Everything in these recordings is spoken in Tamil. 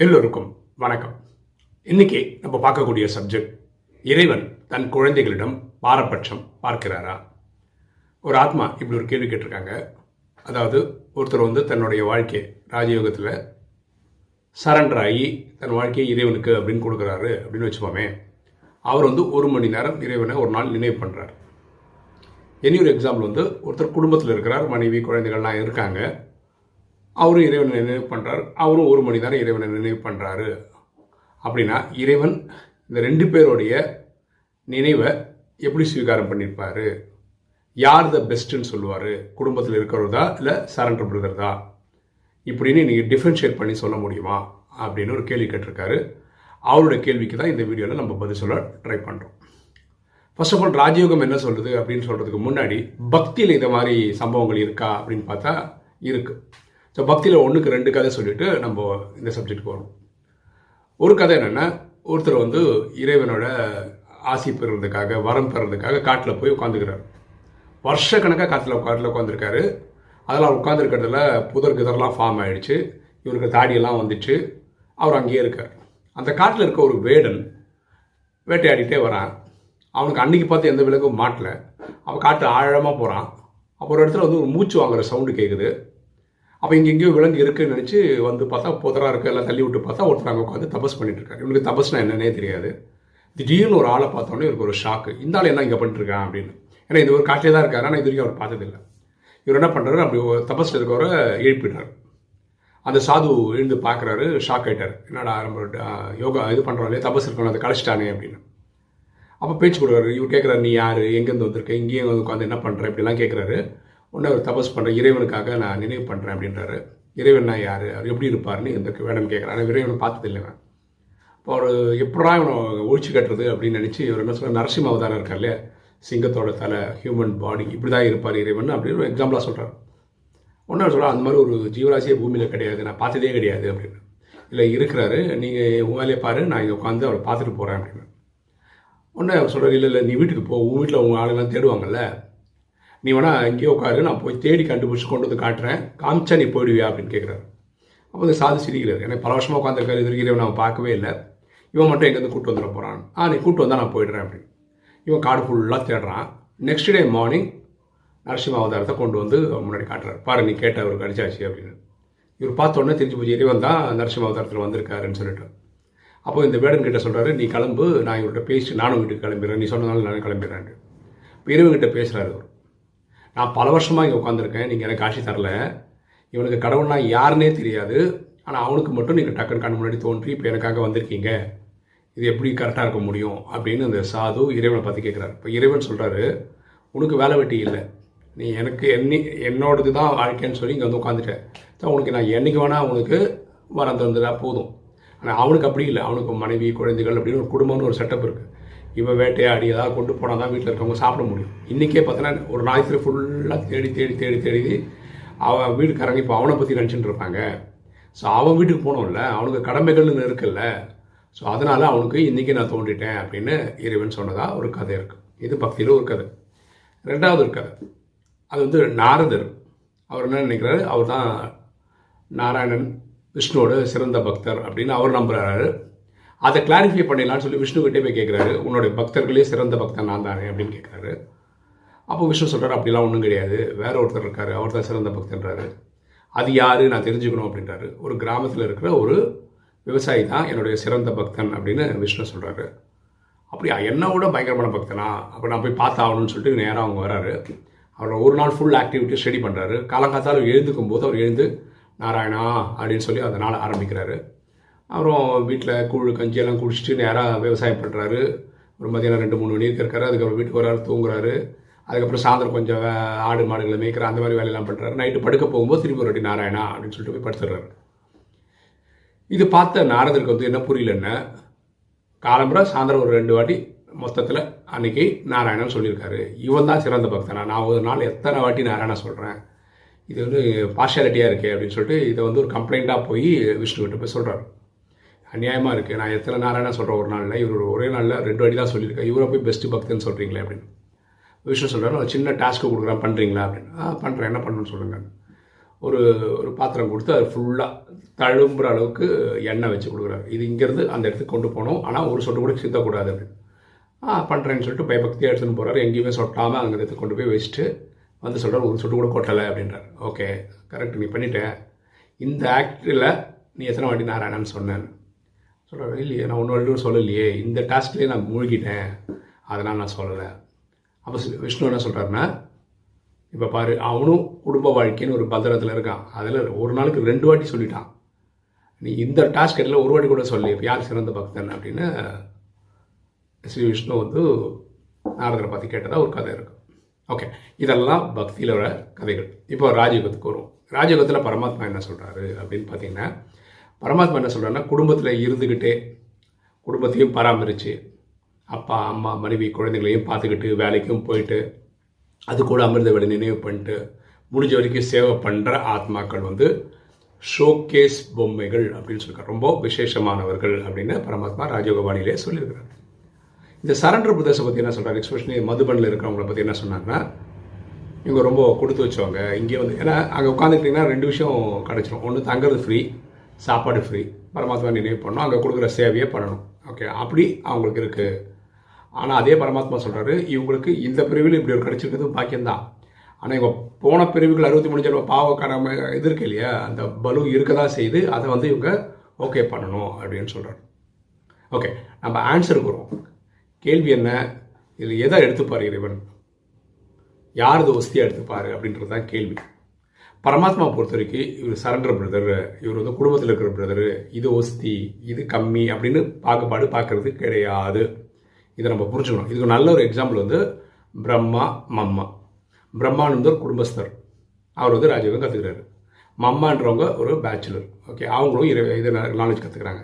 எல்லோருக்கும் வணக்கம். இன்னைக்கு நம்ம பார்க்கக்கூடிய சப்ஜெக்ட் இறைவன் தன் குழந்தைகளிடம் பாரபட்சம் பார்க்கிறாரா? ஒரு ஆத்மா இப்படி ஒரு கேள்வி கேட்டிருக்காங்க. அதாவது ஒருத்தர் வந்து தன்னுடைய வாழ்க்கை ராஜயோகத்தில் சரண்டர் ஆகி தன் வாழ்க்கையை இறைவனுக்கு அப்படின்னு கொடுக்குறாரு அப்படின்னு வச்சுப்போமே அவர் வந்து ஒரு மணி நேரம் இறைவனை ஒரு நாள் நினைவு பண்ணுறார் இனி ஒரு எக்ஸாம்பிள் வந்து ஒருத்தர் குடும்பத்தில் இருக்கிறார் மனைவி குழந்தைகள்லாம் இருக்காங்க. அவரும் இறைவனை நினைவு பண்ணுறாரு அவரும் ஒரு மணி நேரம் இறைவனை நினைவு பண்ணுறாரு அப்படின்னா இறைவன் இந்த ரெண்டு பேருடைய நினைவை எப்படி ஸ்வீகாரம் பண்ணியிருப்பார் யார் த பெஸ்ட்டுன்னு சொல்லுவார்? குடும்பத்தில் இருக்கிறதா இல்லை சரண்டர் பிரதர் தான் இப்படின்னு நீங்கள் டிஃப்ரென்ஷியேட் பண்ணி சொல்ல முடியுமா? அப்படின்னு ஒரு கேள்வி கேட்டிருக்காரு. அவருடைய கேள்விக்கு தான் இந்த வீடியோவில் நம்ம பதில் சொல்ல ட்ரை பண்ணுறோம் ஃபர்ஸ்ட் ஆஃப் ஆல் ராஜயோகம் என்ன சொல்கிறது அப்படின்னு சொல்கிறதுக்கு முன்னாடி பக்தியில் இந்த மாதிரி சம்பவங்கள் இருக்கா அப்படின்னு பார்த்தா இருக்குது ஸோ பக்தியில் ஒன்றுக்கு ரெண்டு கதை சொல்லிட்டு நம்ம இந்த சப்ஜெக்ட் வரும் ஒரு கதை என்னென்னா ஒருத்தர் வந்து இறைவனோட ஆசி பெறுறதுக்காக வரம் பெறதுக்காக காட்டில் போய் உட்காந்துக்கிறார் வருஷக்கணக்காக காட்டில் காட்டில் உட்காந்துருக்காரு அதெல்லாம் உட்காந்துருக்கிறதுல புதர் கிதர்லாம் ஃபார்ம் ஆகிடுச்சு இவருக்கு தாடியெல்லாம் வந்துச்சு. அவர் அங்கேயே இருக்கார். அந்த காட்டில் இருக்க ஒரு வேடன் வேட்டையாடிட்டே வரான். அவனுக்கு அன்னைக்கு பார்த்து எந்த விலங்கும் மாட்டல. அவன் காட்டு ஆழமாக போகிறான் அப்போ ஒரு இடத்துல வந்து ஒரு மூச்சு வாங்குற சவுண்டு கேட்குது அப்போ இங்கே எங்கேயோ விலங்கு இருக்குன்னு நினச்சி வந்து பார்த்தா புதராக இருக்க எல்லாம் தள்ளி விட்டு பார்த்தா ஒருத்தர் அங்கே உட்காந்து தபஸ் பண்ணிட்டு இருக்காரு இவனுக்கு தபஸ்னா என்னன்னே தெரியாது. திடீர்னு ஒரு ஆளை பார்த்தோன்னே இவருக்கு ஒரு ஷாக்கு இந்த ஆள் என்ன இங்கே பண்ணிட்டுருக்கான் அப்படின்னு. ஏன்னா இது ஒரு காட்டிலே தான் இருக்காரு. ஆனால் இது வரைக்கும் அவர் பார்த்ததில்லை. இவர் என்ன பண்ணுறாரு அப்படி ஒரு தபஸில் இருக்கவரை எழுப்பிடுறாரு. அந்த சாது எழுந்து பார்க்குறாரு ஷாக் ஆகிட்டார் என்னடா நம்ம யோகா இது பண்ணுறாங்களே தபஸ் இருக்கணும் அதை கழிச்சிட்டானே அப்படின்னு. அப்போ பேச்சு கொடுக்குறாரு இவர் கேட்குறாரு நீ யார்? எங்கேருந்து வந்திருக்க? இங்கேயும் உட்காந்து என்ன பண்ணுற இப்படிலாம் கேட்குறாரு உன்னை அவர் தபஸ் பண்ணுறேன் இறைவனுக்காக நான் நினைவு பண்ணுறேன் அப்படின்றாரு. இறைவன் நான் யார்? அவர் எப்படி இருப்பார்னு இந்த வேடம் கேட்குறேன் ஆனால் இறைவனை பார்த்தது இல்லை நான் இப்போ அவர் எப்படா இவனை ஒழிச்சு கட்டுறது அப்படின்னு நினச்சி இவர் என்ன சொல்கிறார் நரசிம்ம அவதாரம் இருக்கார் இல்லையா? சிங்கத்தோட தலை ஹியூமன் பாடி இப்படி தான் இருப்பார் இறைவன் அப்படின்னு ஒரு எக்ஸாம்பிளாக சொல்கிறார் ஒன்றும் சொல்கிறார் அந்த மாதிரி ஒரு ஜீவராசியே பூமியில் கிடையாது. நான் பார்த்ததே கிடையாது அப்படின்னு. இல்லை இருக்கிறாரு. நீங்கள் உன் வேலையை பாரு. நான் இங்கே உட்காந்து அவரை பார்த்துட்டு போகிறேன் அப்படின்னு. ஒன்று அவர் சொல்கிறார் இல்லை இல்லை நீ வீட்டுக்கு போ. உன் வீட்டில் உங்கள் ஆளுங்கெல்லாம் தேடுவாங்கல்ல. நீ வேணா எங்கேயோ உட்காரு நான் போய் தேடி கண்டுபிடிச்சி கொண்டு வந்து காட்டுறேன். காமிச்சா நீ போயிடுவியா அப்படின்னு கேட்குறாரு அப்போ இந்த சாது சிரிக்கிறார். எனக்கு பல வருஷமாக உட்காந்துருக்காரு இது நான் பார்க்கவே இல்லை. இவன் மட்டும் எங்கேருந்து கூட்டு வந்துட போகிறான் ஆ நீ கூட்டு வந்தால் நான் போயிடுறேன் அப்படின்னு. இவன் காடு ஃபுல்லாக தேடுறான். நெக்ஸ்ட் டே மார்னிங் நரசிம்ம அவதாரத்தை கொண்டு வந்து அவன் முன்னாடி காட்டுறாரு. பாரு நீ கேட்ட அவருக்கு அடிச்சாச்சு அப்படின்னு. இவர் பார்த்தோன்னே தெரிஞ்சு போச்சு இறைவன் தான் நரசிம்ம அவதாரத்தில் வந்திருக்காருன்னு சொல்லிட்டு. அப்போ இந்த வேடன் கிட்ட சொல்கிறாரு நீ கிளம்பு நான் இவர்கிட்ட பேசி நானும் வீட்டுக்கு கிளம்பிடுறேன். நீ சொன்னதால நானும் கிளம்பிடுறேன். இப்போ இறைவன் கிட்ட பேசுகிறாரு அவர். நான் பல வருஷமாக இங்கே உட்காந்துருக்கேன் நீங்கள் எனக்கு காட்சி தரல. இவனுக்கு கடவுள்னா யாருன்னே தெரியாது. ஆனால் அவனுக்கு மட்டும் நீங்கள் டக்குன்னு கண் முன்னாடி தோன்றி இப்போ எனக்காக வந்திருக்கீங்க. இது எப்படி கரெக்டாக இருக்க முடியும்? அப்படின்னு அந்த சாது இறைவனை பற்றி கேட்குறாரு இப்போ இறைவன் சொல்கிறாரு உனக்கு வேலை வெட்டி இல்லை. நீ எனக்கு என்னி என்னோடது தான் வாழ்க்கைன்னு சொல்லி இங்கே வந்து உட்காந்துட்டேன் ஸோ உனக்கு நான் என்னைக்கு வேணால் உனக்கு வரம் தந்துடா போதும். ஆனால் அவனுக்கு அப்படி இல்லை. அவனுக்கு மனைவி குழந்தைகள் அப்படின்னு ஒரு குடும்பம்னு ஒரு செட்டப் இருக்குது இவன் வேட்டையாடி ஏதாவது கொண்டு போனால் தான் வீட்டில் இருக்கவங்க சாப்பிட முடியும். இன்றைக்கே பார்த்தோன்னா ஒரு ஞாயிற்று ஃபுல்லாக தேடி தேடி தேடி தேடி அவன் வீட்டுக்காரங்க இப்போ அவனை பற்றி நினச்சிட்டு இருப்பாங்க. ஸோ அவன் வீட்டுக்கு போனோம்ல அவனுக்கு கடமைகள்னு இருக்குல்ல. ஸோ அதனால் அவனுக்கு இன்றைக்கி நான் தோண்டிட்டேன் அப்படின்னு இறைவன் சொன்னதாக ஒரு கதை இருக்குது இது பக்தியில் ஒரு கதை. ரெண்டாவது ஒரு கதை. அது வந்து நாரதர். அவர் என்ன நினைக்கிறாரு? அவர் தான் நாராயணன் விஷ்ணுவோட சிறந்த பக்தர் அப்படின்னு அவர் நம்புகிறாரு அதை கிளாரிஃபை பண்ணிடலாம்னு சொல்லி விஷ்ணுகிட்டே போய் கேட்குறாரு உன்னுடைய பக்தர்களே சிறந்த பக்தன் நான் தானே அப்படின்னு கேட்குறாரு அப்போ விஷ்ணு சொல்கிறார் அப்படிலாம் ஒன்றும் கிடையாது. வேற ஒருத்தர் இருக்காரு. அவர் தான் சிறந்த பக்தன்றாரு. அது யாரு? நான் தெரிஞ்சுக்கணும் அப்படின்றாரு. ஒரு கிராமத்தில் இருக்கிற ஒரு விவசாயி தான் என்னுடைய சிறந்த பக்தன் அப்படின்னு விஷ்ணு சொல்கிறாரு அப்படியா? என்னை விட பயங்கரமான பக்தனா? அப்போ நான் போய் பார்த்தாகணும்னு சொல்லிட்டு நேராக அவங்க வராரு. அவர் ஒரு நாள் ஃபுல் ஆக்டிவிட்டி ஸ்டடி பண்ணுறாரு காலங்காத்தாலும் எழுந்துக்கும் போது அவர் எழுந்து நாராயணா அப்படின்னு சொல்லி அந்த நாள் ஆரம்பிக்கிறாரு. அப்புறம் வீட்டில் கூழ் கஞ்சியெல்லாம் குடிச்சிட்டு நேராக விவசாயம் பண்ணுறாரு ஒரு மதியானம் ரெண்டு மூணு மணி இருக்காரு. அதுக்கப்புறம் வீட்டுக்கு வராரு தூங்குறாரு. அதுக்கப்புறம் சாயந்தரம் கொஞ்சம் ஆடு மாடுகளை மேய்க்கிற அந்த மாதிரி வேலையெல்லாம் பண்ணுறாரு நைட்டு படுக்க போகும்போது திரும்பி ஒரு வாட்டி நாராயணா அப்படின்னு சொல்லிட்டு போய் படுத்துடுறாரு இது பார்த்த நாரதருக்கு வந்து என்ன புரியலன்னா காலம்புற சாயந்தரம் ஒரு ரெண்டு வாட்டி மொத்தத்தில் அன்னைக்கு நாராயணன் சொல்லியிருக்காரு. இவன் தான் சிறந்த பக்தனா? நான் ஒரு நாள் எத்தனை வாட்டி நாராயணா சொல்கிறேன் இது வந்து பார்ஷாலிட்டியாக இருக்கே அப்படின்னு சொல்லிட்டு இதை வந்து ஒரு கம்ப்ளைண்ட்டாக போய் விஷ்ணு கிட்ட போய் சொல்கிறாரு அநியாயமாக இருக்குது நான் எத்தனை நாராயணா சொல்கிறேன் ஒரு நாளில். இவர் ஒரே நாளில் ரெண்டு வாட்டி தான் சொல்லியிருக்கேன் இவரை போய் பெஸ்ட்டு பக்தன்னு சொல்கிறீங்களே அப்படின்னு. விஷ்ணு சொல்கிறாரு ஒரு சின்ன டாஸ்க்கு கொடுக்குறேன் பண்ணுறீங்களா அப்படின்னு. ஆ பண்ணுறேன் என்ன பண்ணணும்னு சொல்லுங்க. ஒரு ஒரு பாத்திரம் கொடுத்து அது ஃபுல்லாக தழும்புற அளவுக்கு எண்ணெய் வச்சு கொடுக்குறாரு. இது இங்கேருந்து அந்த இடத்துக்கு கொண்டு போகணும். ஆனால் ஒரு சொட்டு கூட சித்தக்கூடாது அப்படின்னு. ஆ பண்ணுறேன்னு சொல்லிட்டு பயபக்தியாக எடுத்துன்னு போகிறாரு எங்கேயுமே சொட்டாமல் அங்கே இடத்துக்கு கொண்டு போய் வச்சுட்டு வந்து சொல்கிறார் ஒரு சொட்டு கூட கொட்டலை அப்படின்றார். ஓகே கரெக்ட் நீ பண்ணிட்டேன் இந்த ஆக்டில் நீ எத்தனை வாட்டி நாராயணன்னு சொன்னேன் சொல்கிறார் இல்லையே நான் ஒன்று வரைக்கும் சொல்லலையே. இந்த டாஸ்க்லேயே நான் மூழ்கிட்டேன். அதனால் நான் சொல்லலை. அப்போ விஷ்ணு என்ன சொல்கிறாருன்னா இப்போ பாரு அவனும் குடும்ப வாழ்க்கைன்னு ஒரு பத்திரத்தில் இருக்கான். அதில் ஒரு நாளுக்கு ரெண்டு வாட்டி சொல்லிட்டான். நீ இந்த டாஸ்க் எல்லாம் ஒரு வாட்டி கூட சொல்லி. இப்போ யார் சிறந்த பக்தன்? அப்படின்னு ஸ்ரீ விஷ்ணு வந்து நாரதரை பற்றி கேட்டதா ஒரு கதை இருக்கும் ஓகே இதெல்லாம் பக்தியில் வர கதைகள். இப்போ ராஜயோகத்துக்கு வரும் ராஜயோகத்தில் பரமாத்மா என்ன சொல்கிறாரு அப்படின்னு பார்த்தீங்கன்னா பரமாத்மா என்ன சொல்கிறாருன்னா குடும்பத்தில் இருந்துக்கிட்டே குடும்பத்தையும் பராமரித்து அப்பா அம்மா மனைவி குழந்தைங்களையும் பார்த்துக்கிட்டு வேலைக்கும் போயிட்டு அது கூட அமிர்த வேலை நினைவு பண்ணிட்டு முடிஞ்ச வரைக்கும் சேவை பண்ணுற ஆத்மாக்கள் வந்து ஷோகேஸ் பொம்மைகள் அப்படின்னு சொல்லியிருக்காரு ரொம்ப விசேஷமானவர்கள் அப்படின்னு பரமாத்மா ராஜயோகவாணியிலே சொல்லியிருக்கிறார். இந்த சரண்டர் பிரதேசம் பற்றி என்ன சொல்கிறார் எக்ஸ்பெஷலி மதுபனில் இருக்கிறவங்கள பற்றி என்ன சொன்னாங்கன்னா இவங்க ரொம்ப கொடுத்து வச்சவங்க. இங்கே வந்து ஏன்னா அங்கே உட்காந்துக்கிட்டிங்கன்னா ரெண்டு விஷயம் கிடச்சிரும். ஒன்று தங்குறது ஃப்ரீ சாப்பாடு ஃப்ரீ பரமாத்மா நினைவு பண்ணணும். அங்கே கொடுக்குற சேவையை பண்ணணும். ஓகே அப்படி அவங்களுக்கு இருக்குது ஆனால் அதே பரமாத்மா சொல்கிறாரு இவங்களுக்கு இந்த பிரிவில் இப்படி ஒரு கிடச்சிருக்கிறது பாக்கியம்தான். ஆனால் இவங்க போன பிரிவுகள் அறுபத்தி மூணு ஜென்ம பாவக்கார இது இருக்கு இல்லையா? அந்த பலு இருக்க தான் செய்து அதை வந்து இவங்க ஓகே பண்ணணும் அப்படின்னு சொல்கிறாரு ஓகே நம்ம ஆன்சருக்கு வரும் கேள்வி என்ன? இதில் எதை எடுத்துப்பார் இறைவன்? யாரது ஒஸ்தியாக எடுத்துப்பார் அப்படின்றது தான் கேள்வி. பரமாத்மா பொறுத்த வரைக்கும் இவர் சரண்டர் பிரதர் இவர் வந்து குடும்பத்தில் இருக்கிற பிரதர் இது ஒஸ்தி இது கம்மி அப்படின்னு பாகுபாடு பார்க்கறது கிடையாது. இதை நம்ம புரிஞ்சுக்கணும். இதுக்கு நல்ல ஒரு எக்ஸாம்பிள் வந்து பிரம்மா மம்மா. பிரம்மானந்தர் ஒரு குடும்பஸ்தர். அவர் வந்து ராஜயோகம் கற்றுக்கிறாரு மம்மான்றவங்க ஒரு பேச்சுலர் ஓகே அவங்களும் இரு இது நாலேஜ் கற்றுக்குறாங்க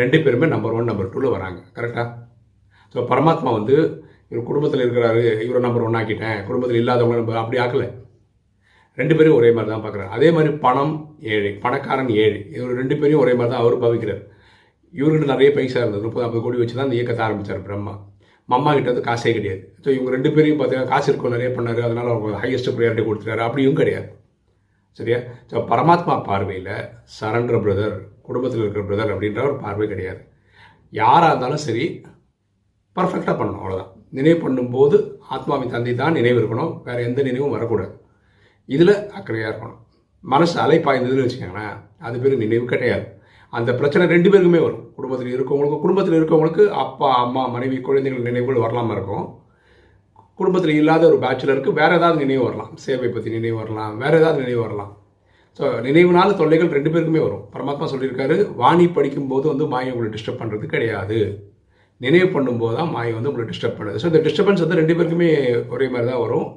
ரெண்டு பேருமே நம்பர் ஒன் நம்பர் டூவில் வராங்க. கரெக்டாக ஸோ பரமாத்மா வந்து இவர் குடும்பத்தில் இருக்கிறாரு இவரை நம்பர் ஒன் ஆக்கிட்டேன். குடும்பத்தில் இல்லாதவங்க நம்ம அப்படி ஆக்கலை. ரெண்டு பேரும் ஒரே மாதிரி தான் பார்க்குறாரு. அதே மாதிரி பணம் ஏழை பணக்காரன் ஏழை இவர் ரெண்டு பேரையும் ஒரே மாதிரி தான் அவர் பவிக்கிறார். இவர்கிட்ட நிறைய பைசா இருந்தது முப்பது ஐம்பது கோடி வச்சு தான் இந்த இயக்கத்தை ஆரம்பித்தார் பிரம்மா. மம்மா கிட்ட வந்து காசே கிடையாது. ஸோ இவங்க ரெண்டு பேரையும் பார்த்தீங்கன்னா காசு இருக்கும் நிறைய பண்ணார் அதனால் அவங்க ஹையஸ்ட் ப்ரையாரிட்டி கொடுத்துருக்காரு அப்படியும் கிடையாது. சரியா? ஸோ பரமாத்மா பார்வையில் சரண்டர் பிரதர் குடும்பத்தில் இருக்கிற பிரதர் அப்படின்ற ஒரு பார்வை கிடையாது. யாராக இருந்தாலும் சரி பர்ஃபெக்டாக பண்ணணும் அவ்வளோதான் நினைவு பண்ணும்போது ஆத்மாவின் தந்தை தான் நினைவு இருக்கணும் வேறு எந்த நினைவும் வரக்கூடாது. இதில் அக்கறையாக இருக்கணும். மனசு அலை பாய்ந்ததுன்னு வச்சுக்கோங்களேன் அது பேர் நினைவு கிடையாது. அந்த பிரச்சனை ரெண்டு பேருக்குமே வரும். குடும்பத்தில் இருக்கவங்களுக்கும் குடும்பத்தில் இருக்கவங்களுக்கு அப்பா அம்மா மனைவி குழந்தைகள் நினைவுகள் வரலாமல் இருக்கும். குடும்பத்தில் இல்லாத ஒரு பேச்சுலருக்கு வேறு ஏதாவது நினைவு வரலாம். சேவை பற்றி நினைவு வரலாம். வேறு ஏதாவது நினைவு வரலாம். ஸோ நினைவுனால தொல்லைகள் ரெண்டு பேருக்குமே வரும். பரமாத்மா சொல்லியிருக்காரு வாணி படிக்கும்போது வந்து மாயை உங்களை டிஸ்டர்ப் பண்ணுறது கிடையாது. நினைவு பண்ணும்போது தான் மாயை வந்து உங்களை டிஸ்டர்ப் பண்ணுது. ஸோ இந்த டிஸ்டர்பன்ஸ் வந்து ரெண்டு பேருக்குமே ஒரே மாதிரி தான் வரும்.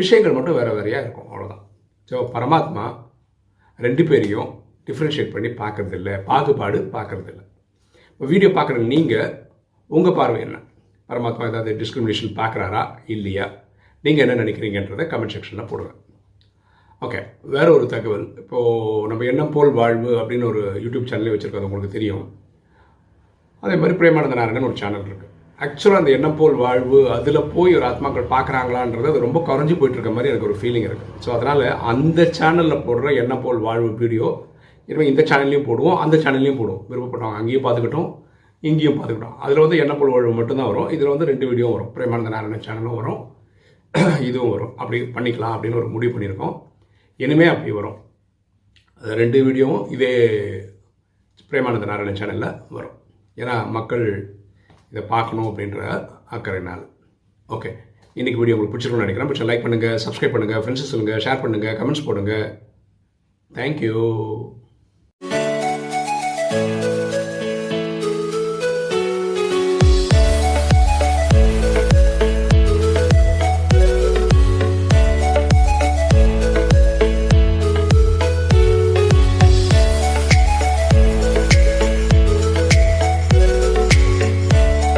விஷயங்கள் மட்டும் வேறு வேறையாக இருக்கும் அவ்வளோதான் ஸோ பரமாத்மா ரெண்டு பேரையும் டிஃப்ரென்ஷியேட் பண்ணி பார்க்கறதில்ல பாகுபாடு பார்க்கறதில்ல. இப்போ வீடியோ பார்க்குற நீங்கள் உங்கள் பார்வை என்ன? பரமாத்மா ஏதாவது டிஸ்கிரிமினேஷன் பார்க்குறாரா? இல்லையா? நீங்கள் என்ன நினைக்கிறீங்கன்றதை கமெண்ட் செக்ஷனில் போடுங்க. ஓகே வேற ஒரு தகவல். இப்போது நம்ம எண்ணம் போல் வாழ்வு அப்படின்னு ஒரு யூடியூப் சேனலே வச்சுருக்கோம் உங்களுக்கு தெரியும். அதே மாதிரி பிரேமானந்த நாராயணன் ஒரு சேனல் இருக்குது ஆக்சுவலாக அந்த எண்ணம் போல் வாழ்வு அதில் போய் ஒரு ஆத்மாக்கள் பார்க்குறாங்களான்றது அது ரொம்ப குறைஞ்சி போயிட்டு இருக்க மாதிரி எனக்கு ஒரு ஃபீலிங் இருக்குது ஸோ அதனால் அந்த சேனலில் போடுற எண்ணம் போல் வாழ்வு வீடியோ இனிமேல் இந்த சேனல்லையும் போடுவோம் அந்த சேனல்லையும் போடுவோம். விருப்பப்பட்டவங்க அங்கேயும் பார்த்துக்கிட்டோம் இங்கேயும் பார்த்துக்கிட்டோம் அதில் வந்து எண்ணம் போல் வாழ்வு மட்டும்தான் வரும். இதில் வந்து ரெண்டு வீடியோ வரும். பிரேமானந்த நாராயணன் சேனலும் வரும். இதுவும் வரும். அப்படி பண்ணிக்கலாம் அப்படின்னு ஒரு முடிவு பண்ணியிருக்கோம். இனிமே அப்படி வரும். அது ரெண்டு வீடியோவும் இதே பிரேமானந்த நாராயணன் சேனலில் வரும். ஏன்னா மக்கள் இதை பார்க்கணும் அப்படின்ற அக்கறைனால் ஓகே இன்றைக்கி வீடியோ உங்களுக்கு பிடிச்சிருக்கும்னு நினைக்கிறேன். பிடிச்ச லைக் பண்ணுங்கள் சப்ஸ்கிரைப் பண்ணுங்கள் ஃப்ரெண்ட்ஸ் சொல்லுங்கள் ஷேர் பண்ணுங்கள் கமெண்ட்ஸ் போடுங்க. தேங்க்யூ